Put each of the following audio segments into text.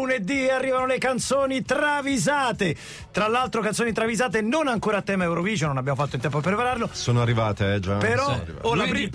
Lunedì arrivano le canzoni travisate. Tra l'altro, canzoni travisate non ancora a tema Eurovision, non abbiamo fatto in tempo a prepararlo. Sono arrivate, eh, già. Però arrivate. oh, la, pri-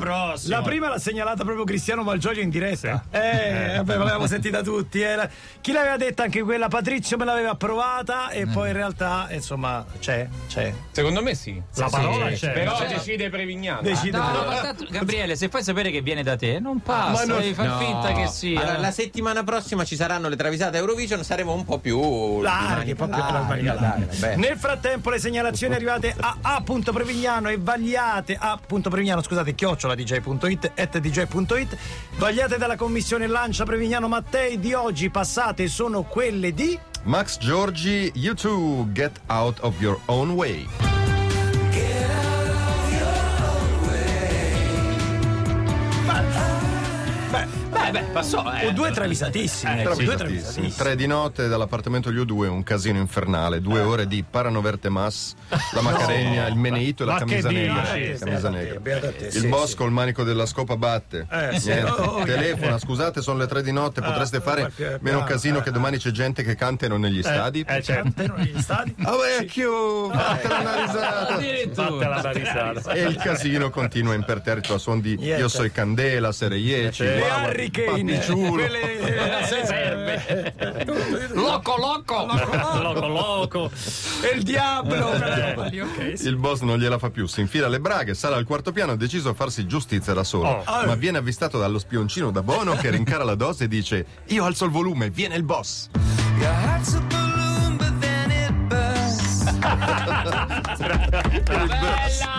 la prima l'ha segnalata proprio Cristiano Malgioglio in diretta. Eh, vabbè, l'avevamo sentita tutti. eh. La- Chi l'aveva detta anche quella? Patrizio me l'aveva approvata e poi in realtà, insomma, c'è, c'è. Secondo me sì. La parola c'è. Però C'è. decide Prevignano. Decide. No, ma tanto, Gabriele, se fai sapere che viene da te, non passa, Ma non- devi far No. finta che sia. Allora, la settimana prossima ci saranno le travisate Eurovision, saremo un po' più Larghi, un po' più larghi, larghi. Nel frattempo le segnalazioni arrivate a a.prevignano e vagliate a Prevignano, scusate, chiocciola dj.it at dj.it vagliate dalla commissione Lancia Prevignano Mattei di oggi passate sono quelle di Max Giorgi, you two get out of your own way. Beh, passò, eh. o due travisatissime, ecco, due Travisatissimi. travisatissime. Tre di notte dall'appartamento gli U2, un casino infernale. Due ore di Paranoverte Mas, la Macaregna, il Meneito e la camisa negra. Il sì. col manico della scopa batte. Eh. Oh, oh, Telefona, scusate, sono le tre di notte, potreste oh, fare meno casino eh, che domani c'è gente che cantano negli stadi. Eh, certo. Cantano negli stadi. Ah vecchio, vattene una risata. E il casino continua imperterrito a suon di. Io soy Candela, Sere Ieci, E Pappiciulo. quelle serve Loco, loco. Loco, loco. e il diavolo sì. Il boss non gliela fa più, si infila le braghe, sale al quarto piano, ha deciso a farsi giustizia da solo. Oh. Ma viene avvistato dallo spioncino da Bono che rincara la dose e dice: Io alzo il volume, viene il boss.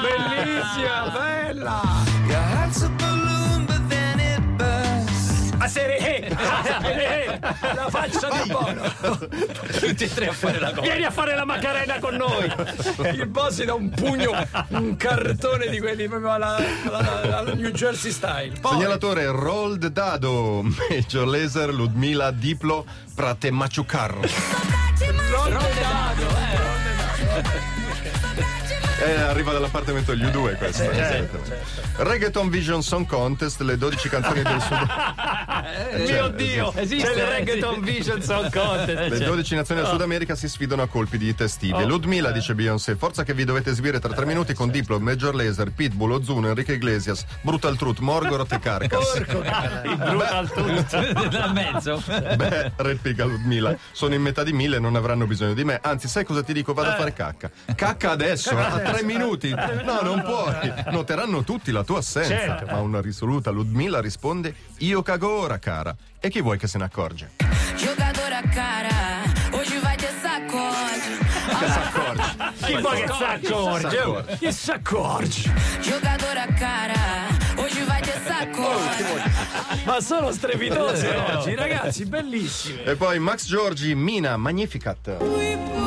bellissima bella la faccia di Bono Tutti e tre a fare la cosa. Vieni a fare la Macarena con noi. il boss dà un pugno un cartone di quelli proprio alla, alla- alla New Jersey style Poi- Segnalatore Rold Dado, Major Laser, Ludmila Diplo, Prate Maciucar. Eh, arriva dall'appartamento degli U2 questo. Reggaeton Vision Song Contest, le 12 canzoni del sud. Mio Dio. Esiste, C'è il eh, Reggaeton Vision Song Contest. Le 12 nazioni del Sud America si sfidano a colpi di testivie. Ludmilla dice Beyoncé, forza che vi dovete esibire tra tre minuti con Diplo, Major Laser, Pitbull, Ozuna, Enrique Iglesias, Brutal Truth, Morgoroth e Carcass. Il brutal tutto. Da mezzo. Beh, replica Ludmilla, sono in metà di mille e non avranno bisogno di me. Anzi, sai cosa ti dico? Vado a fare cacca. Cacca adesso, a tre minuti. No, non puoi. Noteranno tutti la tua assenza. Certo. Ma una risoluta Ludmilla risponde: Io cago ora, cara. E chi vuoi che se ne accorge? Jogadora cara, hoje vai ter sacode. Chi vuoi che si accorge? S'accorge. chi si accorge Jogadora cara, hoje vai ter sacode. ma sono strepitosi oggi ragazzi bellissime E poi Max Giorgi, Mina, Magnificat.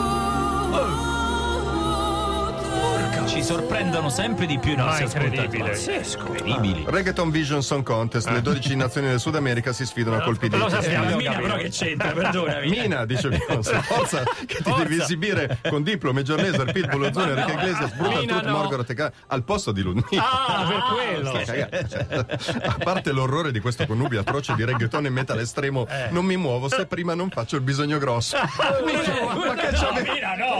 Ci sorprendono sempre di più i nostri No, incredibile. ascoltatori. Incredibili. Reggaeton Vision Song Contest, le 12 nazioni del Sud America si sfidano a colpi di Lo sappiamo, Mina capito. però che c'entra perdonami Mina, dice Beyoncé, forza che ti Forza. devi esibire con Diplo, Major Laser, Pitbull, Ozuna, Enrique Iglesias, Brutal Mina Truth, no. E Ca- al posto di Ludmilla. Ah, per quello. Cioè, a parte l'orrore di questo connubio atroce di reggaeton e metal estremo, non mi muovo se prima non faccio il bisogno grosso. ma che c'avete?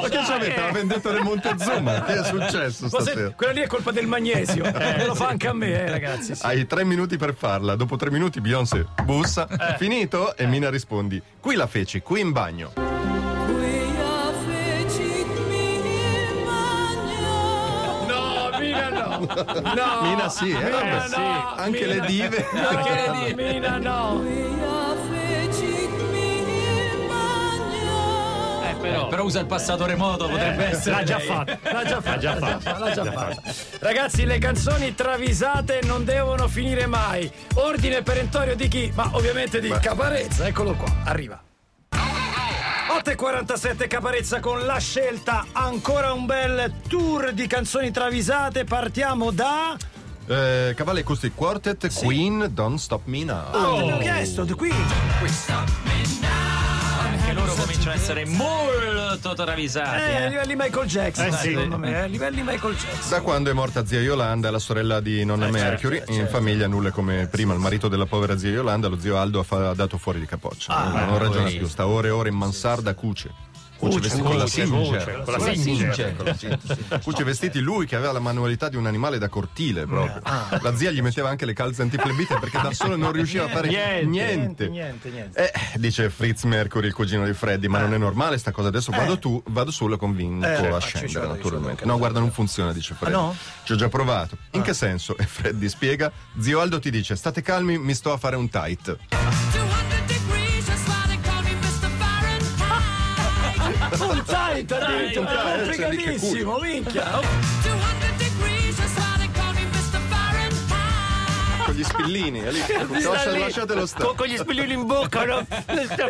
Ma che c'avete? La vendetta del Montezuma? Che è successo Se- stasera? quella lì è colpa del magnesio me lo fa anche a me eh, ragazzi sì. Hai tre minuti per farla. Dopo tre minuti Beyoncé bussa. Finito? E Mina rispondi: Qui la feci, qui in bagno. no Mina no no Mina sì, eh. Mina no Anche Mina- le dive. anche le dive Mina no però, però usa il passato remoto, potrebbe essere. L'ha già fatto. L'ha già fatto. l'ha già fatta. Ragazzi, le canzoni travisate non devono finire mai. Ordine perentorio di chi? Ma ovviamente di Caparezza, eccolo qua, arriva. 8.47 Caparezza con la scelta, ancora un bel tour di canzoni travisate, partiamo da... Eh, Cavalli Acoustic Quartet, Queen, Don't Stop Me Now. Oh, l'abbiamo chiesto, The Queen. Che loro cominciano a essere molto travisati. Eh, a eh. livelli Michael Jackson, Eh, sì. secondo me, eh, a livelli Michael Jackson. Da quando è morta zia Yolanda, la sorella di nonna Eh, certo, Mercury, eh, in certo. famiglia nulla come prima. Il marito della povera zia Yolanda, lo zio Aldo, ha fa- dato fuori di capoccia. Ah, non, non ragiona più, sta ore e ore in mansarda cuce. Cuce vestiti con la Singer. cuce, con la Singer. Vestiti lui che aveva la manualità di un animale da cortile proprio. Ah. La zia gli metteva anche le calze antiflebite perché da solo non riusciva a fare Niente, niente. Niente. Eh, dice Fritz Mercury, il cugino di Freddy, ma non è normale sta cosa. Adesso vado tu, vado su, lo convinco Eh, a scendere, naturalmente. No, guarda, non funziona, dice Freddy. Ah, no? Ci ho già provato. In che senso? E Freddy spiega. Zio Aldo ti dice: state calmi, mi sto a fare un tight. Un tight eh, dice complicatissimo, minchia. 200 degrees, just why they call me Mr. Fahrenheit. Con gli spillini, è lì. Lascia- lasciatelo stare. Con, con gli spillini in bocca, no?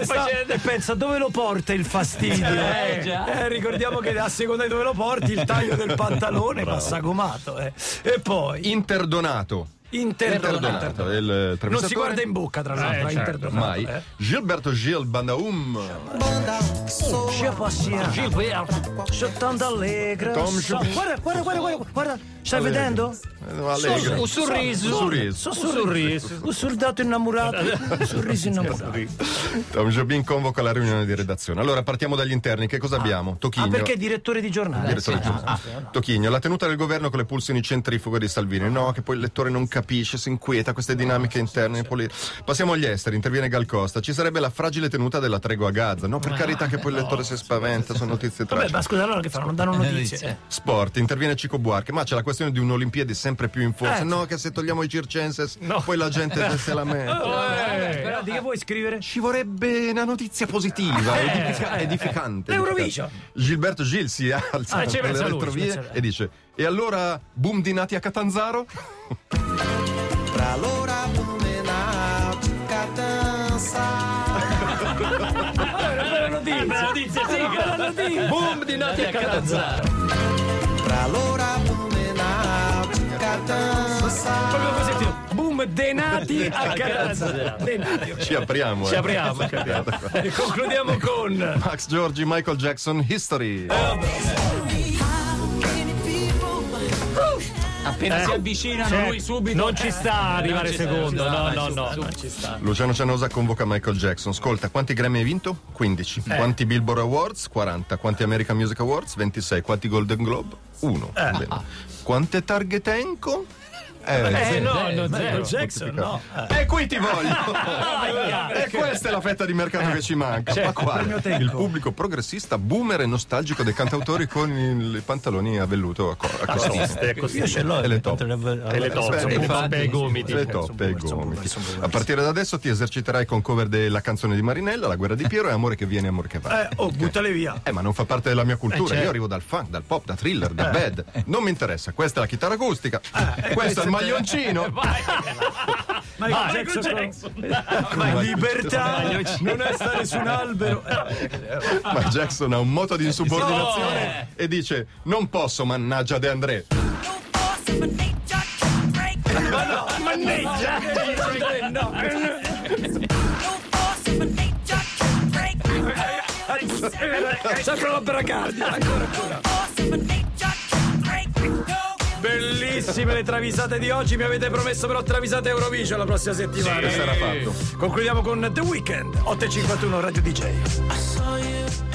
Sta E pensa dove lo porta il fastidio Eh, già. Eh, ricordiamo che a seconda di dove lo porti il taglio del pantalone va sagomato eh. e poi Interdonato. Interdonato Interdonato. Il non si guarda in bocca tra l'altro Eh, certo. Mai. eh. Gilberto Gil Bandaum. Je passiamo sono tanto allegra Tom So- Gil- guarda guarda guarda guarda, guarda stai Allegro. vedendo? Eh, Allegro. Un sorriso. Un sorriso. So sorriso un soldato innamorato un sorriso innamorato Tom Jobin convoca la riunione di redazione. Allora partiamo dagli interni. Che cosa abbiamo? Tocchigno. ah perché è direttore di giornale Direttore giornale. ah, ah, Tocchigno, la tenuta del governo con le pulsioni centrifughe di Salvini. No, che poi il lettore non capisce, si inquieta queste dinamiche interne. Passiamo agli esteri, interviene Gal Costa. Ci sarebbe la fragile tenuta della tregua a Gaza. No, per carità che poi il lettore si spaventa, sono notizie Vabbè, tragiche. ma scusa, allora che fanno? Non danno notizie? Eh. Sport, interviene Cico Buarche, ma c'è la questione di un'Olimpiadi sempre più in forza. Eh. No, che se togliamo i circenses, poi la gente se la mette. Eh, però di che vuoi scrivere? Ci vorrebbe una notizia positiva, edifica- edificante. L'Eurovision. Gilberto Gil si alza Ah, per le retrovie e dice: E allora, boom di nati a Catanzaro? Pra loura blumenautica dançar. Bella notizia! Bella notizia, sì, notizia! Boom di Nati a Catanzaro. Pra dançar. Proprio così, tipo, boom, denati a Catanzaro. Denati. Ci apriamo. Ci eh. apriamo, ci apriamo. E concludiamo con... Max Giorgi, Michael Jackson, History. Appena Eh. si avvicinano, Cioè, lui subito. non ci sta a arrivare secondo, sta, no, no, no. su. Non ci sta. Luciano Cianosa convoca Michael Jackson. Ascolta, quanti Grammy hai vinto? 15. Eh. Quanti Billboard Awards? 40. Quanti American Music Awards? 26. Quanti Golden Globe? 1. Eh. Quante targhe tenco? Eh, Eh, no, no, Michael zero. Jackson, no. Eh. E qui ti voglio! e questa è la fetta di mercato che ci manca. Ma quale? premio tempo. Il pubblico progressista, boomer e nostalgico dei cantautori con i i pantaloni a velluto a, co- a. È così. Io ce l'ho. E le top. E le toppe, Beh, le toppe e i gomiti. Le toppe e i gomiti. A partire da adesso ti eserciterai con cover della canzone di Marinella, La guerra di Piero e Amore che viene, amore che va. Eh, oh, buttale via. Eh, ma non fa parte della mia cultura. Eh, certo. Io arrivo dal funk, dal pop, da thriller, da bad. Non mi interessa. Questa è la chitarra acustica. questo è il maglioncino. Michael Jackson. Ma libertà non è stare su un albero. Eh, Ma Jackson ha un moto di insubordinazione e dice: Non posso, mannaggia De André. Mannaggia! No. Sempre la bracardia. Ancora, ancora. Bellissime le travisate di oggi. Mi avete promesso però travisate Eurovision la prossima settimana. Questo era fatto. Concludiamo con The Weeknd 851 Radio DJ. I saw you